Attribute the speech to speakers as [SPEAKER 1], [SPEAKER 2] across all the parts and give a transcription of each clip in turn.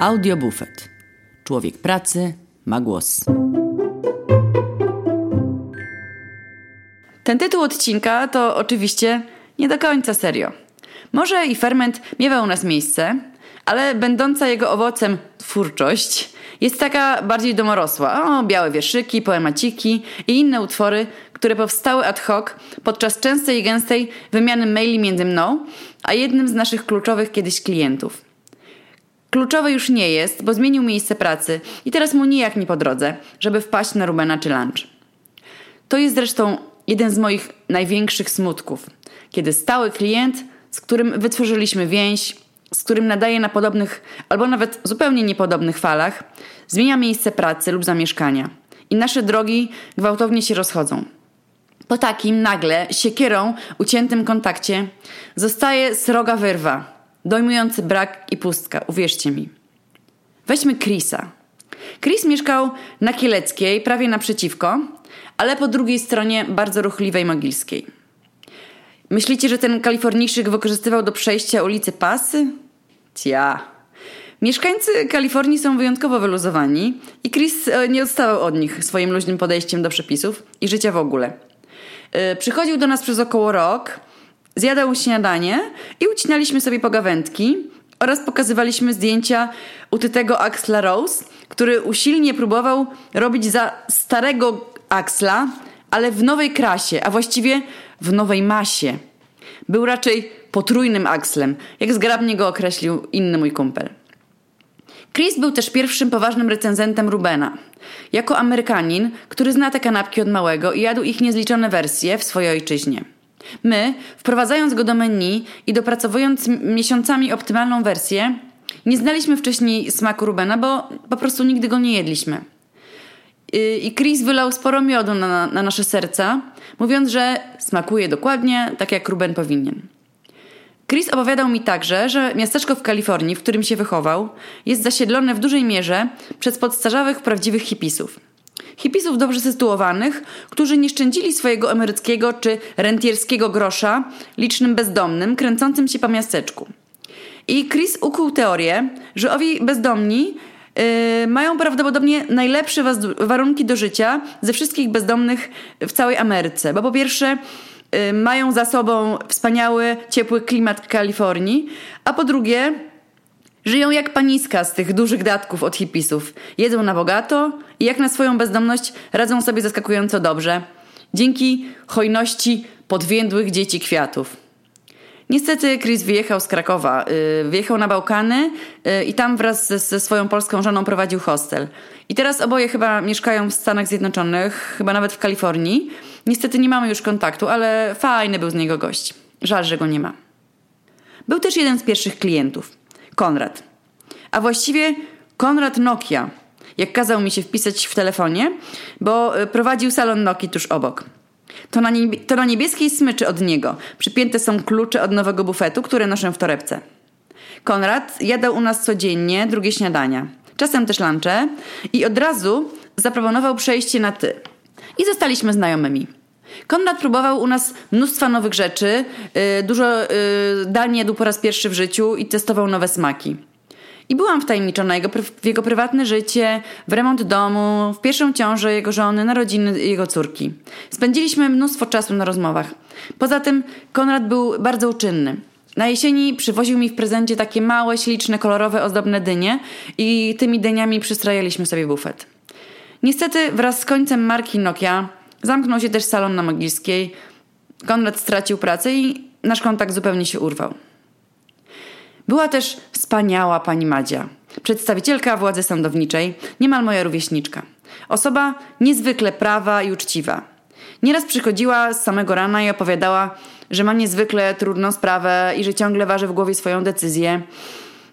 [SPEAKER 1] Audiobufet. Człowiek pracy ma głos.
[SPEAKER 2] Ten tytuł odcinka to oczywiście nie do końca serio. Może i ferment miewa u nas miejsce, ale będąca jego owocem twórczość jest taka bardziej domorosła. O, białe wierszyki, poemaciki i inne utwory, które powstały ad hoc podczas częstej i gęstej wymiany maili między mną a jednym z naszych kluczowych kiedyś klientów. Kluczowe już nie jest, bo zmienił miejsce pracy i teraz mu nijak nie po drodze, żeby wpaść na Rubena czy lunch. To jest zresztą jeden z moich największych smutków, kiedy stały klient, z którym wytworzyliśmy więź, z którym nadaje na podobnych albo nawet zupełnie niepodobnych falach, zmienia miejsce pracy lub zamieszkania i nasze drogi gwałtownie się rozchodzą. Po takim nagle siekierą uciętym kontakcie zostaje sroga wyrwa, dojmujący brak i pustka, uwierzcie mi. Weźmy Chrisa. Chris mieszkał na Kieleckiej, prawie naprzeciwko, ale po drugiej stronie bardzo ruchliwej Mogilskiej. Myślicie, że ten kalifornijczyk wykorzystywał do przejścia ulicy pasy? Cia. Mieszkańcy Kalifornii są wyjątkowo wyluzowani i Chris e, nie odstawał od nich swoim luźnym podejściem do przepisów i życia w ogóle. E, przychodził do nas przez około rok, zjadał śniadanie i ucinaliśmy sobie pogawędki oraz pokazywaliśmy zdjęcia utytego Axla Rose, który usilnie próbował robić za starego Axla, ale w nowej krasie, a właściwie w nowej masie. Był raczej potrójnym Axlem, jak zgrabnie go określił inny mój kumpel. Chris był też pierwszym poważnym recenzentem Rubena. Jako Amerykanin, który zna te kanapki od małego i jadł ich niezliczone wersje w swojej ojczyźnie. My, wprowadzając go do menu i dopracowując miesiącami optymalną wersję, nie znaliśmy wcześniej smaku Rubena, bo po prostu nigdy go nie jedliśmy. I Chris wylał sporo miodu na, na nasze serca, mówiąc, że smakuje dokładnie tak, jak Ruben powinien. Chris opowiadał mi także, że miasteczko w Kalifornii, w którym się wychował, jest zasiedlone w dużej mierze przez podstarzawych, prawdziwych hipisów. Hipisów dobrze sytuowanych, którzy nie szczędzili swojego emeryckiego czy rentierskiego grosza licznym bezdomnym, kręcącym się po miasteczku. I Chris ukuł teorię, że owi bezdomni Yy, mają prawdopodobnie najlepsze warunki do życia ze wszystkich bezdomnych w całej Ameryce. Bo po pierwsze, yy, mają za sobą wspaniały, ciepły klimat Kalifornii, a po drugie, żyją jak paniska z tych dużych datków od hipisów. Jedzą na bogato i jak na swoją bezdomność radzą sobie zaskakująco dobrze. Dzięki hojności podwiędłych dzieci kwiatów. Niestety Chris wyjechał z Krakowa. Y, wyjechał na Bałkany y, i tam wraz ze, ze, swoją polską żoną prowadził hostel. I teraz oboje chyba mieszkają w Stanach Zjednoczonych, chyba nawet w Kalifornii. Niestety nie mamy już kontaktu, ale fajny był z niego gość. Żal, że go nie ma. Był też jeden z pierwszych klientów. Konrad. A właściwie Konrad Nokia, jak kazał mi się wpisać w telefonie, bo y, prowadził salon Nokii tuż obok. To na, niebie, to na niebieskiej smyczy od niego przypięte są klucze od nowego bufetu, które noszę w torebce. Konrad jadał u nas codziennie drugie śniadania, czasem też lunche i od razu zaproponował przejście na ty. I zostaliśmy znajomymi. Konrad próbował u nas mnóstwa nowych rzeczy, yy, dużo yy, dań jadł po raz pierwszy w życiu i testował nowe smaki. I byłam wtajemniczona jego, w jego prywatne życie, w remont domu, w pierwszą ciążę jego żony, narodziny jego córki. Spędziliśmy mnóstwo czasu na rozmowach. Poza tym Konrad był bardzo uczynny. Na jesieni przywoził mi w prezencie takie małe, śliczne, kolorowe, ozdobne dynie i tymi dyniami przystrajaliśmy sobie bufet. Niestety wraz z końcem marki Nokia zamknął się też salon na Mogilskiej. Konrad stracił pracę i nasz kontakt zupełnie się urwał. Była też wspaniała pani Madzia, przedstawicielka władzy sądowniczej, niemal moja rówieśniczka. Osoba niezwykle prawa i uczciwa. Nieraz przychodziła z samego rana i opowiadała, że ma niezwykle trudną sprawę i że ciągle waży w głowie swoją decyzję.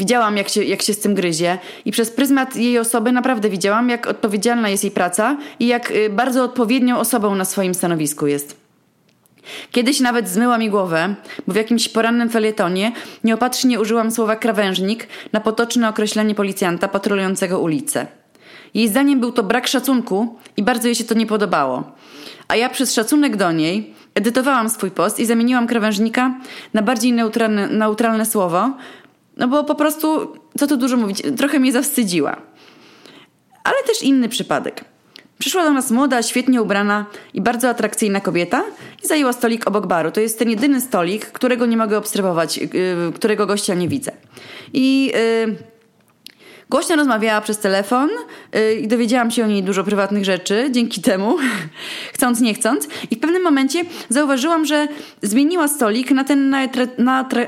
[SPEAKER 2] Widziałam, jak się, jak się z tym gryzie, i przez pryzmat jej osoby naprawdę widziałam, jak odpowiedzialna jest jej praca i jak y, bardzo odpowiednią osobą na swoim stanowisku jest. Kiedyś nawet zmyła mi głowę, bo w jakimś porannym felietonie nieopatrznie użyłam słowa krawężnik na potoczne określenie policjanta patrolującego ulicę. Jej zdaniem był to brak szacunku i bardzo jej się to nie podobało. A ja przez szacunek do niej edytowałam swój post i zamieniłam krawężnika na bardziej neutralne, neutralne słowo, No bo po prostu, co tu dużo mówić, trochę mnie zawstydziła. Ale też inny przypadek. Przyszła do nas młoda, świetnie ubrana i bardzo atrakcyjna kobieta i zajęła stolik obok baru. To jest ten jedyny stolik, którego nie mogę obserwować, yy, którego gościa nie widzę. I yy, głośno rozmawiała przez telefon yy, i dowiedziałam się o niej dużo prywatnych rzeczy dzięki temu, chcąc, nie chcąc. I w pewnym momencie zauważyłam, że zmieniła stolik na ten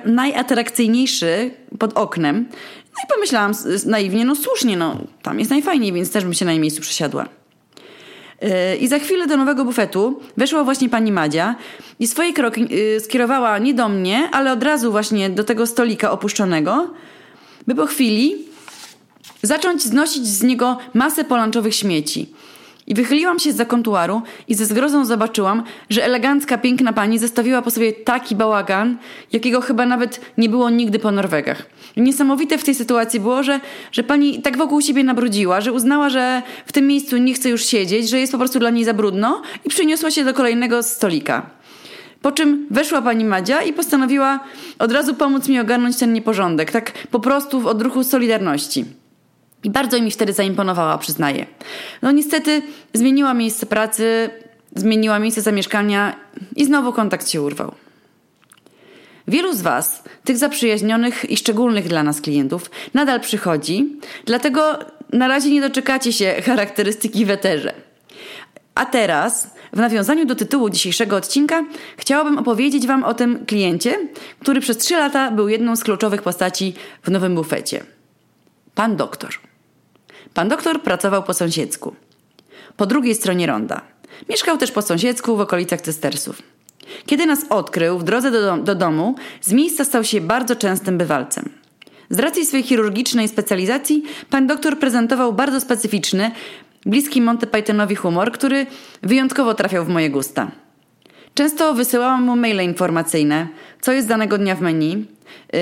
[SPEAKER 2] najatrakcyjniejszy pod oknem. No i pomyślałam naiwnie, no słusznie, no tam jest najfajniej, więc też bym się na jej miejscu przesiadła. I za chwilę do nowego bufetu weszła właśnie pani Madzia i swoje kroki y, skierowała nie do mnie, ale od razu właśnie do tego stolika opuszczonego, by po chwili zacząć znosić z niego masę polanczowych śmieci. I wychyliłam się z kontuaru i ze zgrozą zobaczyłam, że elegancka, piękna pani zostawiła po sobie taki bałagan, jakiego chyba nawet nie było nigdy po Norwegach. Niesamowite w tej sytuacji było, że, że pani tak wokół siebie nabrudziła, że uznała, że w tym miejscu nie chce już siedzieć, że jest po prostu dla niej za brudno i przyniosła się do kolejnego stolika. Po czym weszła pani Madzia i postanowiła od razu pomóc mi ogarnąć ten nieporządek, tak po prostu w odruchu solidarności. I bardzo mi wtedy zaimponowała, przyznaję. No niestety zmieniła miejsce pracy, zmieniła miejsce zamieszkania i znowu kontakt się urwał. Wielu z Was, tych zaprzyjaźnionych i szczególnych dla nas klientów, nadal przychodzi, dlatego na razie nie doczekacie się charakterystyki weterze. A teraz, w nawiązaniu do tytułu dzisiejszego odcinka, chciałabym opowiedzieć Wam o tym kliencie, który przez trzy lata był jedną z kluczowych postaci w nowym bufecie. Pan doktor. Pan doktor pracował po sąsiedzku. Po drugiej stronie ronda. Mieszkał też po sąsiedzku w okolicach Cystersów. Kiedy nas odkrył w drodze do, do domu, z miejsca stał się bardzo częstym bywalcem. Z racji swojej chirurgicznej specjalizacji, pan doktor prezentował bardzo specyficzny, bliski Monty Pythonowi humor, który wyjątkowo trafiał w moje gusta. Często wysyłałam mu maile informacyjne, co jest danego dnia w menu.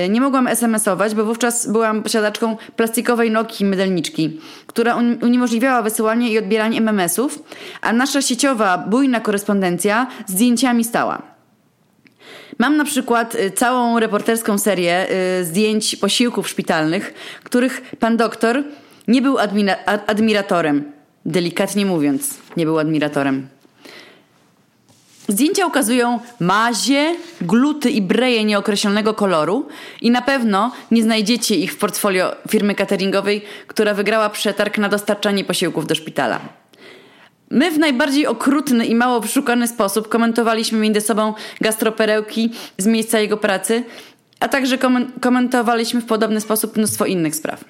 [SPEAKER 2] Y, nie mogłam SMS-ować, bo wówczas byłam posiadaczką plastikowej Nokii mydelniczki, która uniemożliwiała wysyłanie i odbieranie MMS-ów, a nasza sieciowa, bujna korespondencja zdjęciami stała. Mam na przykład y, całą reporterską serię y, zdjęć posiłków szpitalnych, których pan doktor nie był admiratorem. Delikatnie mówiąc, nie był admiratorem. Zdjęcia ukazują mazie, gluty i breje nieokreślonego koloru i na pewno nie znajdziecie ich w portfolio firmy cateringowej, która wygrała przetarg na dostarczanie posiłków do szpitala. My w najbardziej okrutny i mało wyszukany sposób komentowaliśmy między sobą gastroperełki z miejsca jego pracy, a także komentowaliśmy w podobny sposób mnóstwo innych spraw.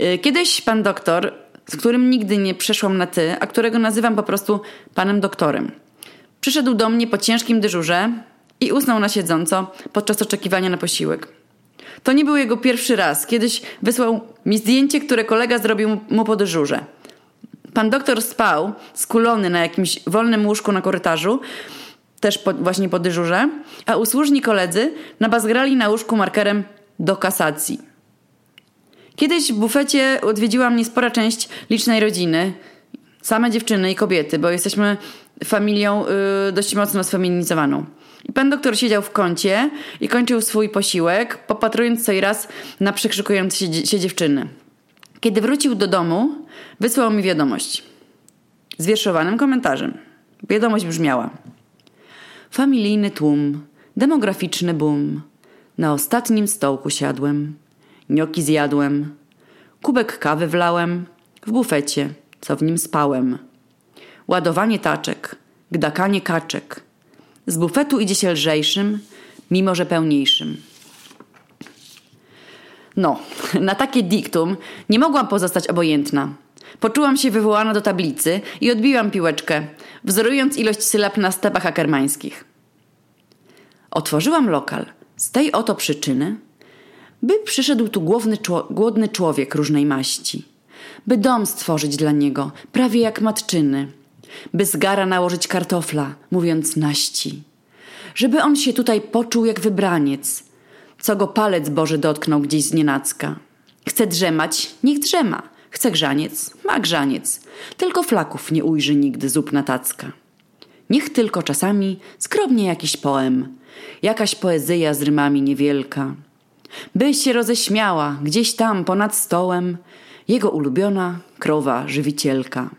[SPEAKER 2] Y, kiedyś pan doktor, z którym nigdy nie przeszłam na ty, a którego nazywam po prostu panem doktorem – Przyszedł do mnie po ciężkim dyżurze i usnął na siedząco podczas oczekiwania na posiłek. To nie był jego pierwszy raz. Kiedyś wysłał mi zdjęcie, które kolega zrobił mu po dyżurze. Pan doktor spał, skulony na jakimś wolnym łóżku na korytarzu, też po, właśnie po dyżurze, a usłużni koledzy nabazgrali na łóżku markerem do kasacji. Kiedyś w bufecie odwiedziła mnie spora część licznej rodziny, same dziewczyny i kobiety, bo jesteśmy familią y, dość mocno sfeminizowaną. I pan doktor siedział w kącie i kończył swój posiłek, popatrując co i raz na przekrzykujące się, się dziewczyny. Kiedy wrócił do domu, wysłał mi wiadomość z wierszowanym komentarzem. Wiadomość brzmiała: Familijny tłum, demograficzny boom. Na ostatnim stołku siadłem, nioki zjadłem, kubek kawy wlałem, w bufecie, co w nim spałem ładowanie taczek, gdakanie kaczek. Z bufetu idzie się lżejszym, mimo że pełniejszym. No, na takie diktum nie mogłam pozostać obojętna. Poczułam się wywołana do tablicy i odbiłam piłeczkę, wzorując ilość sylab na stepach akermańskich. Otworzyłam lokal z tej oto przyczyny, by przyszedł tu głodny człowiek różnej maści, by dom stworzyć dla niego, prawie jak matczyny – by z gara nałożyć kartofla, mówiąc naści. Żeby on się tutaj poczuł jak wybraniec, co go palec Boży dotknął gdzieś z nienacka. Chce drzemać, niech drzema. Chce grzaniec, ma grzaniec. Tylko flaków nie ujrzy nigdy zup na tacka. Niech tylko czasami skromnie jakiś poem, jakaś poezja z rymami niewielka. Byś się roześmiała gdzieś tam ponad stołem, jego ulubiona krowa żywicielka.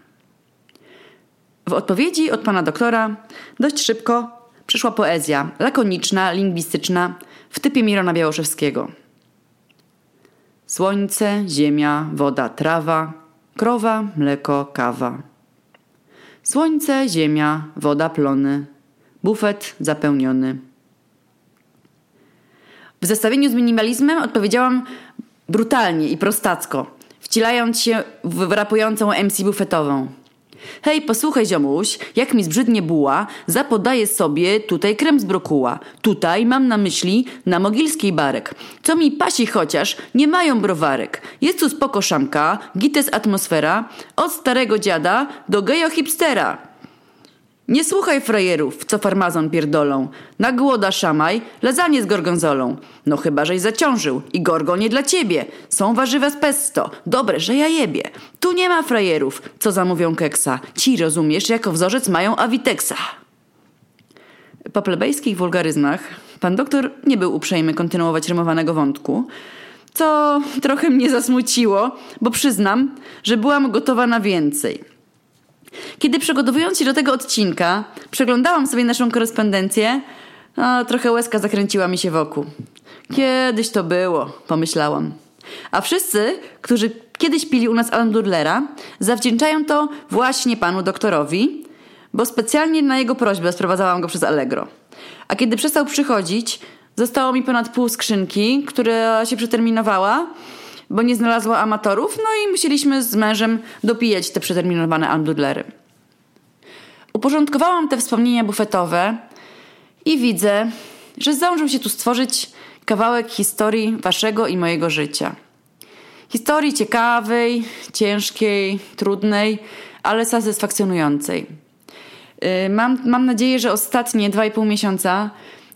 [SPEAKER 2] W odpowiedzi od pana doktora dość szybko przyszła poezja, lakoniczna, lingwistyczna, w typie Mirona Białoszewskiego. Słońce, ziemia, woda, trawa, krowa, mleko, kawa. Słońce, ziemia, woda, plony, bufet zapełniony. W zestawieniu z minimalizmem odpowiedziałam brutalnie i prostacko, wcielając się w rapującą MC bufetową. Hej, posłuchaj ziomuś, jak mi zbrzydnie buła, zapodaję sobie tutaj krem z brokuła. Tutaj mam na myśli na mogilskiej barek. Co mi pasi chociaż, nie mają browarek. Jest tu spoko szamka, gites atmosfera, od starego dziada do gejo hipstera. Nie słuchaj frajerów, co farmazon pierdolą. Na głoda szamaj, lezanie z gorgonzolą. No chyba, żeś zaciążył i gorgo nie dla ciebie. Są warzywa z pesto. Dobre, że ja jebie. Tu nie ma frajerów, co zamówią keksa. Ci, rozumiesz, jako wzorzec mają awiteksa. Po plebejskich wulgaryzmach pan doktor nie był uprzejmy kontynuować rymowanego wątku, co trochę mnie zasmuciło, bo przyznam, że byłam gotowa na więcej – kiedy przygotowując się do tego odcinka, przeglądałam sobie naszą korespondencję, a trochę łezka zakręciła mi się wokół. Kiedyś to było, pomyślałam. A wszyscy, którzy kiedyś pili u nas Alan Dudlera, zawdzięczają to właśnie panu doktorowi, bo specjalnie na jego prośbę sprowadzałam go przez Allegro. A kiedy przestał przychodzić, zostało mi ponad pół skrzynki, która się przeterminowała, bo nie znalazła amatorów, no i musieliśmy z mężem dopijać te przeterminowane Andudlery. Uporządkowałam te wspomnienia bufetowe i widzę, że zdążył się tu stworzyć kawałek historii waszego i mojego życia. Historii ciekawej, ciężkiej, trudnej, ale satysfakcjonującej. Y, mam, mam nadzieję, że ostatnie dwa i pół miesiąca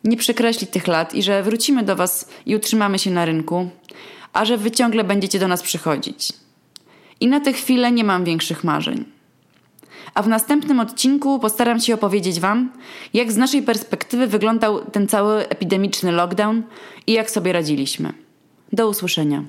[SPEAKER 2] nie przekreśli tych lat i że wrócimy do Was i utrzymamy się na rynku, a że wy ciągle będziecie do nas przychodzić. I na tę chwilę nie mam większych marzeń. A w następnym odcinku postaram się opowiedzieć Wam, jak z naszej perspektywy wyglądał ten cały epidemiczny lockdown i jak sobie radziliśmy. Do usłyszenia.